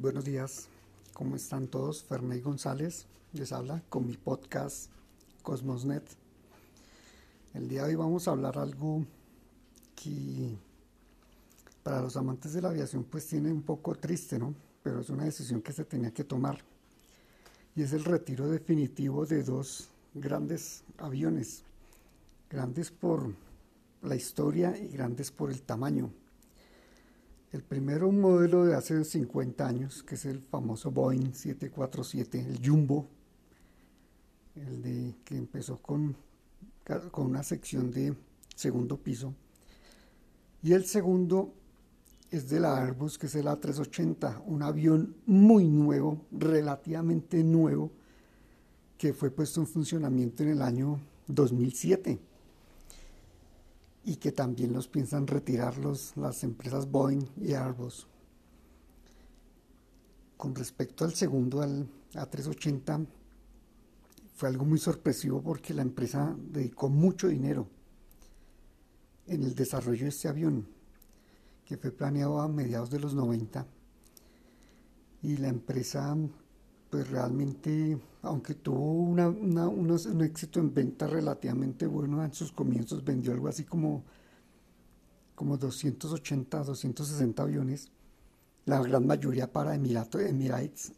Buenos días, ¿cómo están todos? Ferney González les habla con mi podcast Cosmosnet. El día de hoy vamos a hablar algo que para los amantes de la aviación pues tiene un poco triste, ¿no? Pero es una decisión que se tenía que tomar. Y es el retiro definitivo de dos grandes aviones, grandes por la historia y grandes por el tamaño. El primero, un modelo de hace 50 años, que es el famoso Boeing 747, el Jumbo, el de que empezó con, con una sección de segundo piso. Y el segundo es de la Airbus, que es el A380, un avión muy nuevo, relativamente nuevo, que fue puesto en funcionamiento en el año 2007 y que también los piensan retirar las empresas Boeing y Airbus. Con respecto al segundo, al A380, fue algo muy sorpresivo porque la empresa dedicó mucho dinero en el desarrollo de este avión, que fue planeado a mediados de los 90. Y la empresa, pues realmente, aunque tuvo un éxito en venta relativamente bueno en sus comienzos, vendió algo así como, como 280, 260 aviones, la gran mayoría para Emiratos, Emirates,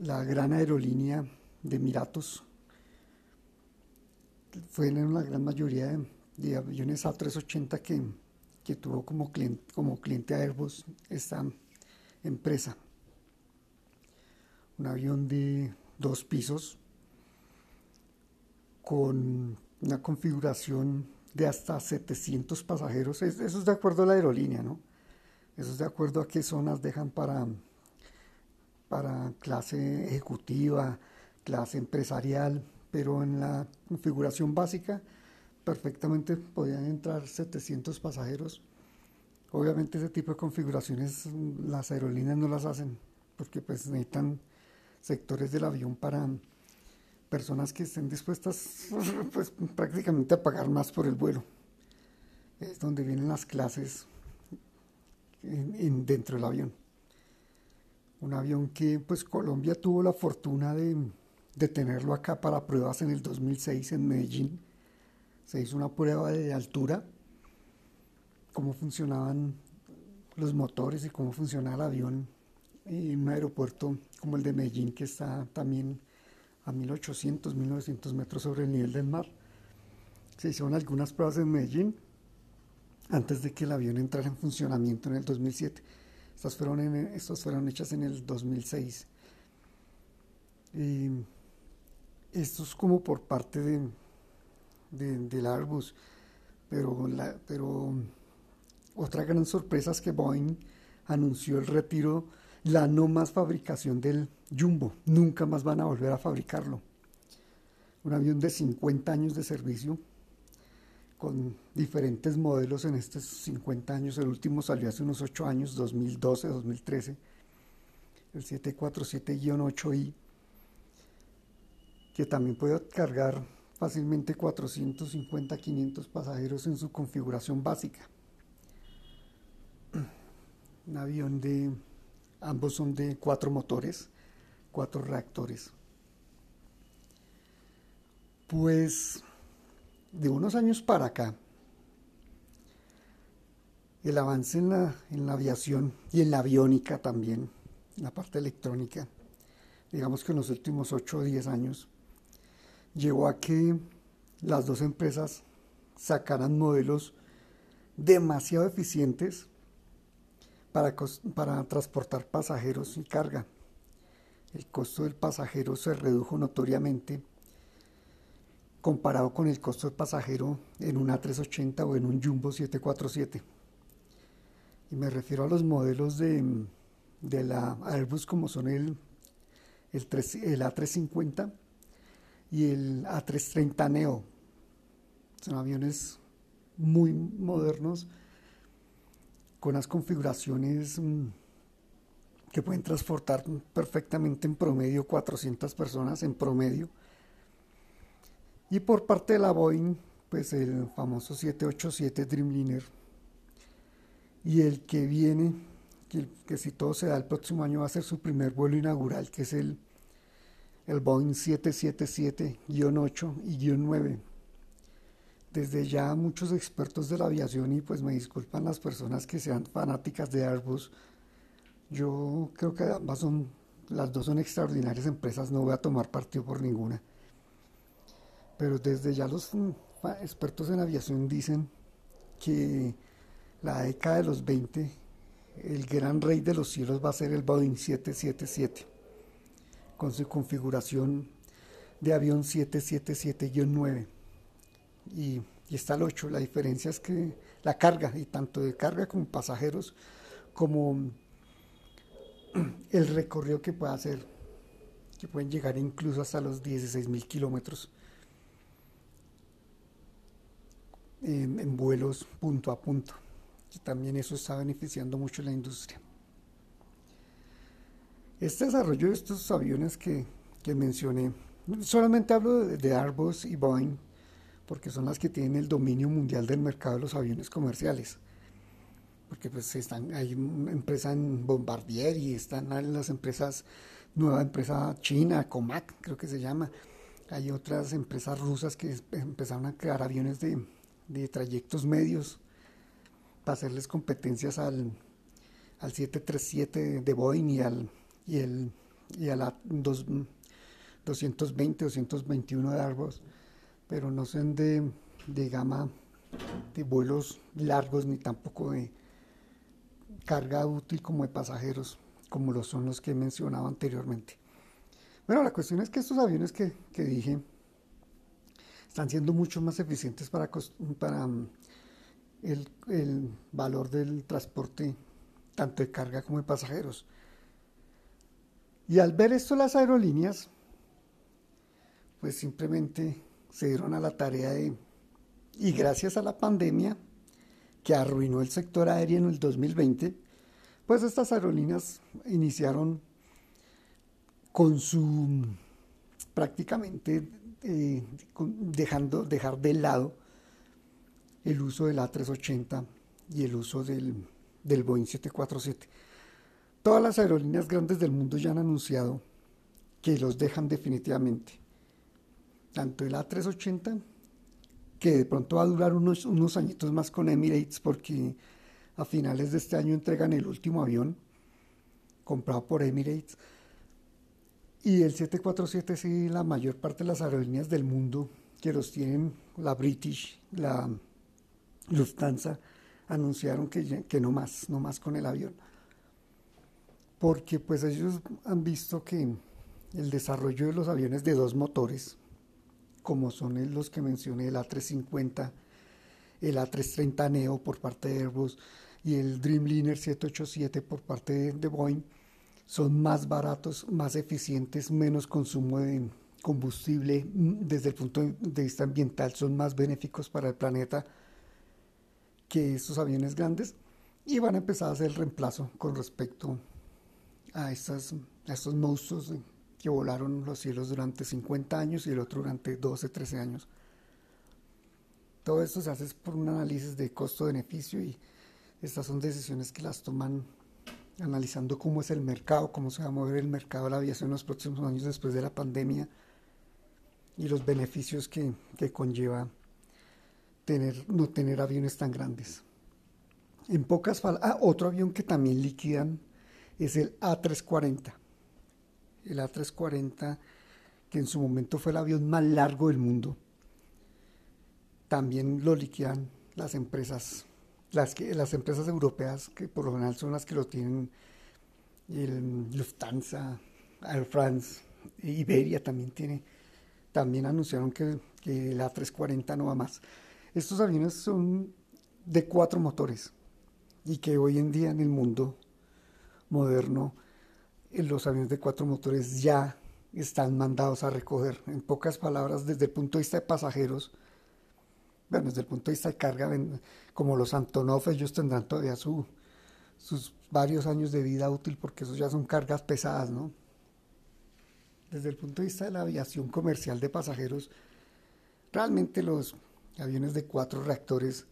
la, gran aerolínea de Emiratos. Fue en la gran mayoría de, aviones A380 que, que tuvo como cliente, como cliente Airbus esta empresa. Un avión de dos pisos con una configuración de hasta 700 pasajeros. Eso es de acuerdo a la aerolínea, ¿no? Eso es de acuerdo a qué zonas dejan para, para clase ejecutiva, clase empresarial, pero en la configuración básica perfectamente podían entrar 700 pasajeros. Obviamente ese tipo de configuraciones las aerolíneas no las hacen porque pues necesitan sectores del avión para personas que estén dispuestas pues prácticamente a pagar más por el vuelo. Es donde vienen las clases dentro del avión. Un avión que pues Colombia tuvo la fortuna de de tenerlo acá para pruebas en el 2006 en Medellín. Se hizo una prueba de altura, cómo funcionaban los motores y cómo funcionaba el avión en un aeropuerto como el de Medellín, que está también a 1800, 1900 metros sobre el nivel del mar. Se hicieron algunas pruebas en Medellín antes de que el avión entrara en funcionamiento en el 2007. Estas fueron, estas fueron hechas en el 2006. Y esto es como por parte de, del Airbus, pero, pero otra gran sorpresa es que Boeing anunció el retiro, la no más fabricación del Jumbo, nunca más van a volver a fabricarlo. Un avión de 50 años de servicio, con diferentes modelos en estos 50 años, el último salió hace unos 8 años, 2012, 2013, el 747-8i que también puede cargar fácilmente 450, 500 pasajeros en su configuración básica. Un avión de, ambos son de cuatro motores, cuatro reactores. Pues de unos años para acá, el avance en la, en la aviación y en la aviónica también, la parte electrónica, digamos que en los últimos 8 o 10 años, llevó a que las dos empresas sacaran modelos demasiado eficientes para, para transportar pasajeros y carga. El costo del pasajero se redujo notoriamente comparado con el costo del pasajero en un A380 o en un Jumbo 747. Y me refiero a los modelos de, de la Airbus como son el, el, el A350 y el A330 Neo. Son aviones muy modernos con unas configuraciones mm, que pueden transportar perfectamente en promedio 400 personas en promedio. Y por parte de la Boeing, pues el famoso 787 Dreamliner y el que viene que, si todo se da el próximo año va a ser su primer vuelo inaugural, que es el, el Boeing 777-8 y 9. Desde ya muchos expertos de la aviación, y pues me disculpan las personas que sean fanáticas de Airbus, yo creo que son, las dos son extraordinarias empresas, no voy a tomar partido por ninguna. Pero desde ya los expertos en aviación dicen que la década de los 20 el gran rey de los cielos va a ser el Boeing 777, con su configuración de avión 777-9. Y, está el 8. La diferencia es que la carga, y tanto de carga como pasajeros, como el recorrido que puede hacer, que pueden llegar incluso hasta los 16 mil kilómetros en, vuelos punto a punto también eso está beneficiando mucho la industria. Este desarrollo de estos aviones que, mencioné, solamente hablo de, Airbus y Boeing, porque son las que tienen el dominio mundial del mercado de los aviones comerciales. Porque pues están, hay una empresa en Bombardier y están las empresas, nueva empresa china, Comac creo que se llama. Hay otras empresas rusas que empezaron a crear aviones de, de trayectos medios para hacerles competencias al, al 737 de Boeing y al y el y a la 220, 221 de Airbus, pero no son de, de gama de vuelos largos ni tampoco de carga útil como de pasajeros, como lo son los que he mencionado anteriormente. Bueno, la cuestión es que estos aviones que, que dije están siendo mucho más eficientes para, para el, valor del transporte tanto de carga como de pasajeros. Y al ver esto las aerolíneas, pues simplemente se dieron a la tarea de, y gracias a la pandemia que arruinó el sector aéreo en el 2020, pues estas aerolíneas iniciaron con su prácticamente eh, dejando dejar de lado el uso del A380 y el uso del, del Boeing 747. Todas las aerolíneas grandes del mundo ya han anunciado que los dejan definitivamente. Tanto el A380, que de pronto va a durar unos, unos añitos más con Emirates porque a finales de este año entregan el último avión comprado por Emirates. Y el 747 sí, la mayor parte de las aerolíneas del mundo que los tienen, la British, la Lufthansa anunciaron que, que no más, no más con el avión. Porque pues ellos han visto que el desarrollo de los aviones de dos motores, como son los que mencioné, el A350, el A330 Neo por parte de Airbus y el Dreamliner 787 por parte de, Boeing, son más baratos, más eficientes, menos consumo de combustible mm, desde el punto de vista ambiental, son más benéficos para el planeta que estos aviones grandes y van a empezar a hacer el reemplazo con respecto a, estas, estos monstruos que volaron los cielos durante 50 años y el otro durante 12, 13 años. Todo esto se hace por un análisis de costo-beneficio y estas son decisiones que las toman analizando cómo es el mercado, cómo se va a mover el mercado de la aviación en los próximos años después de la pandemia y los beneficios que, que conlleva tener, no tener aviones tan grandes. En pocas palabras, ah, otro avión que también liquidan es el A340. El A340, que en su momento fue el avión más largo del mundo, también lo liquidan las empresas, las, que, las empresas europeas, que por lo general son las que lo tienen, el Lufthansa, Air France, Iberia también tiene, también anunciaron que, que el A340 no va más. Estos aviones son de cuatro motores y que hoy en día en el mundo moderno los aviones de cuatro motores ya están mandados a recoger. En pocas palabras, desde el punto de vista de pasajeros, bueno, desde el punto de vista de carga, como los Antonov, ellos tendrán todavía su, sus varios años de vida útil porque esos ya son cargas pesadas, ¿no? Desde el punto de vista de la aviación comercial de pasajeros, realmente los aviones de cuatro reactores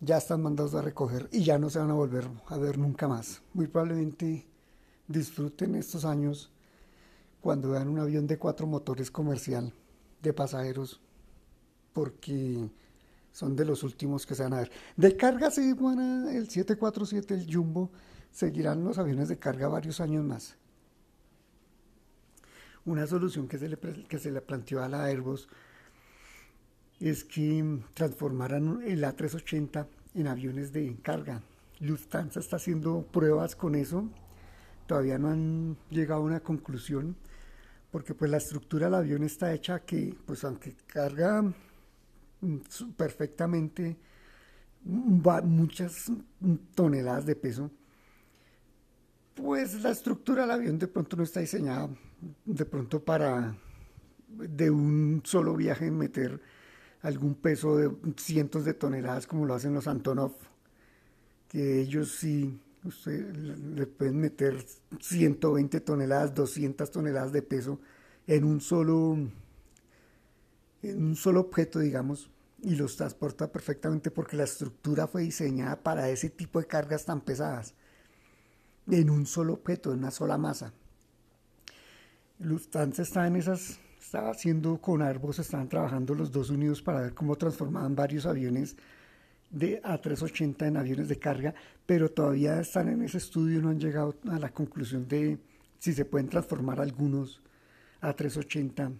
ya están mandados a recoger y ya no se van a volver a ver nunca más. Muy probablemente disfruten estos años cuando vean un avión de cuatro motores comercial de pasajeros, porque son de los últimos que se van a ver. De carga sí a, el 747, el Jumbo, seguirán los aviones de carga varios años más. Una solución que se le, que se le planteó a la Airbus es que transformaran el A380 en aviones de carga. Lufthansa está haciendo pruebas con eso. Todavía no han llegado a una conclusión porque pues la estructura del avión está hecha que pues aunque carga mm, perfectamente muchas toneladas de peso, pues la estructura del avión de pronto no está diseñada de pronto para de un solo viaje meter algún peso de cientos de toneladas como lo hacen los Antonov, que ellos sí usted le pueden meter 120 toneladas, 200 toneladas de peso en un solo en un solo objeto, digamos, y los transporta perfectamente porque la estructura fue diseñada para ese tipo de cargas tan pesadas en un solo objeto, en una sola masa. Lufthansa está en esas, estaba haciendo con Airbus, estaban trabajando los dos unidos para ver cómo transformaban varios aviones de A380 en aviones de carga, pero todavía están en ese estudio, no han llegado a la conclusión de si se pueden transformar algunos A380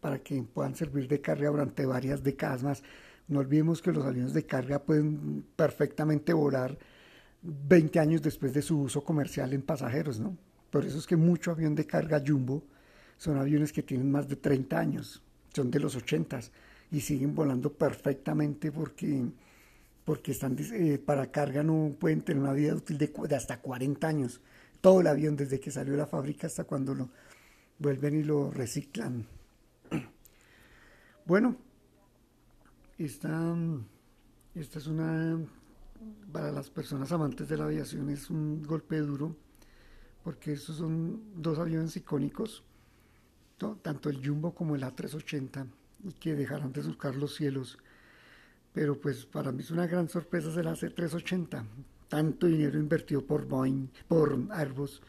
para que puedan servir de carga durante varias décadas más. No olvidemos que los aviones de carga pueden perfectamente volar 20 años después de su uso comercial en pasajeros, ¿no? Por eso es que mucho avión de carga jumbo son aviones que tienen más de 30 años, son de los 80 y siguen volando perfectamente porque, porque están, eh, para carga no pueden tener una vida útil de, de, hasta 40 años. Todo el avión desde que salió de la fábrica hasta cuando lo vuelven y lo reciclan. Bueno, esta, esta es una para las personas amantes de la aviación es un golpe duro, porque estos son dos aviones icónicos, tanto el Jumbo como el A380, y que dejarán de surcar los cielos. Pero pues para mí es una gran sorpresa ser el A380, tanto dinero invertido por Boeing, por Airbus,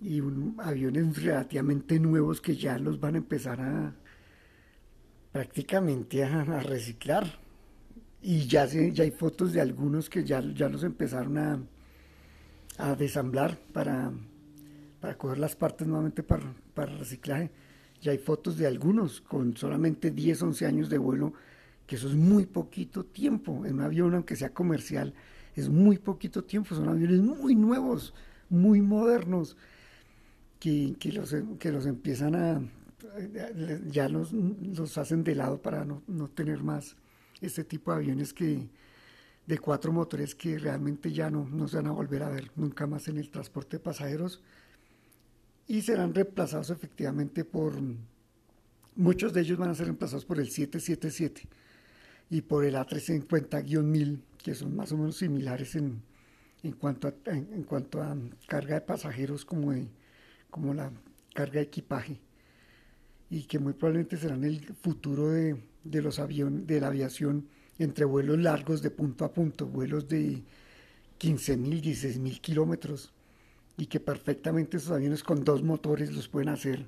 y aviones relativamente nuevos que ya los van a empezar a prácticamente a reciclar y ya, ya hay fotos de algunos que ya, ya los empezaron a, a desamblar para, para coger las partes nuevamente para, para reciclaje. Ya hay fotos de algunos con solamente 10, 11 años de vuelo, que eso es muy poquito tiempo. En un avión, aunque sea comercial, es muy poquito tiempo. Son aviones muy nuevos, muy modernos, que, que, los, que los empiezan a, ya los, los hacen de lado para no, no tener más este tipo de aviones que de cuatro motores que realmente ya no, no se van a volver a ver nunca más en el transporte de pasajeros y serán reemplazados efectivamente por muchos de ellos van a ser reemplazados por el 777 y por el A350-1000 que son más o menos similares en, en cuanto a, en, cuanto a carga de pasajeros como, como la carga de equipaje y que muy probablemente serán el futuro de, de los aviones, de la aviación entre vuelos largos de punto a punto, vuelos de 15.000, 16.000 kilómetros, y que perfectamente esos aviones con dos motores los pueden hacer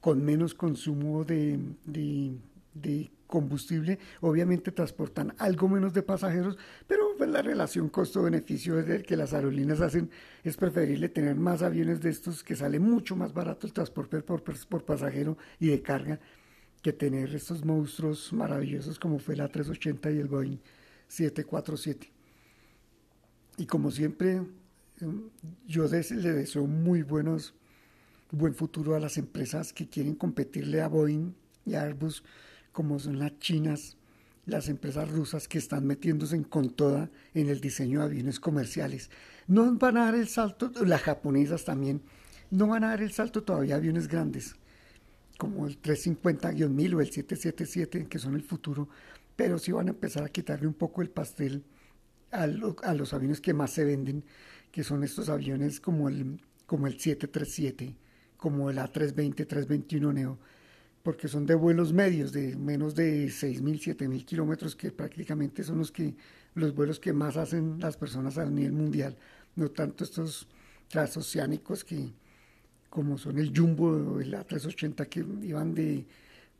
con menos consumo de, de, de combustible. Obviamente transportan algo menos de pasajeros, pero pues, la relación costo-beneficio el que las aerolíneas hacen es preferible tener más aviones de estos que sale mucho más barato el transporte por, pasajero y de carga que tener estos monstruos maravillosos como fue la 380 y el Boeing 747. Y como siempre, em, yo le deseo muy buenos, buen futuro a las empresas que quieren competirle a Boeing y a Airbus, como son las chinas, las empresas rusas que están metiéndose con toda en el diseño de aviones comerciales. No van a dar el salto, las japonesas también, no van a dar el salto todavía a aviones grandes como el 350-1000 o el 777, que son el futuro, pero sí van a empezar a quitarle un poco el pastel a, a los aviones que más se venden, que son estos aviones como el, como el 737, como el A320, 321 Neo, porque son de vuelos medios, de menos de 6.000, 7.000 kilómetros, que prácticamente son los, que, los vuelos que más hacen las personas a nivel mundial, no tanto estos transoceánicos que como son el Jumbo o el A380 que iban de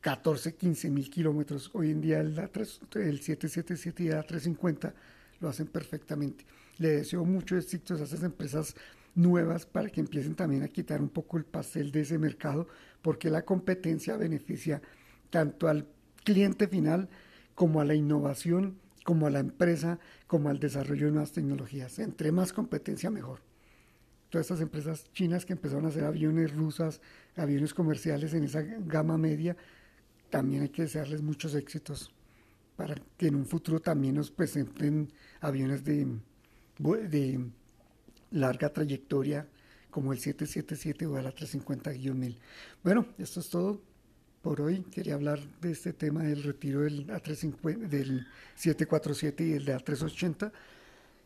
14, 15 mil kilómetros. Hoy en día el, A3, el 777 y el A350 lo hacen perfectamente. Le deseo mucho éxito a esas empresas nuevas para que empiecen también a quitar un poco el pastel de ese mercado, porque la competencia beneficia tanto al cliente final como a la innovación, como a la empresa, como al desarrollo de nuevas tecnologías. Entre más competencia, mejor. Todas estas empresas chinas que empezaron a hacer aviones rusas, aviones comerciales en esa gama media, también hay que desearles muchos éxitos para que en un futuro también nos presenten aviones de, de larga trayectoria como el 777 o el A350-1000. Bueno, esto es todo por hoy. Quería hablar de este tema del retiro del, A350, del 747 y el de A380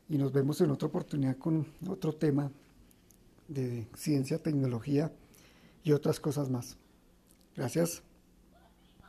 y nos vemos en otra oportunidad con otro tema de ciencia, tecnología y otras cosas más. Gracias.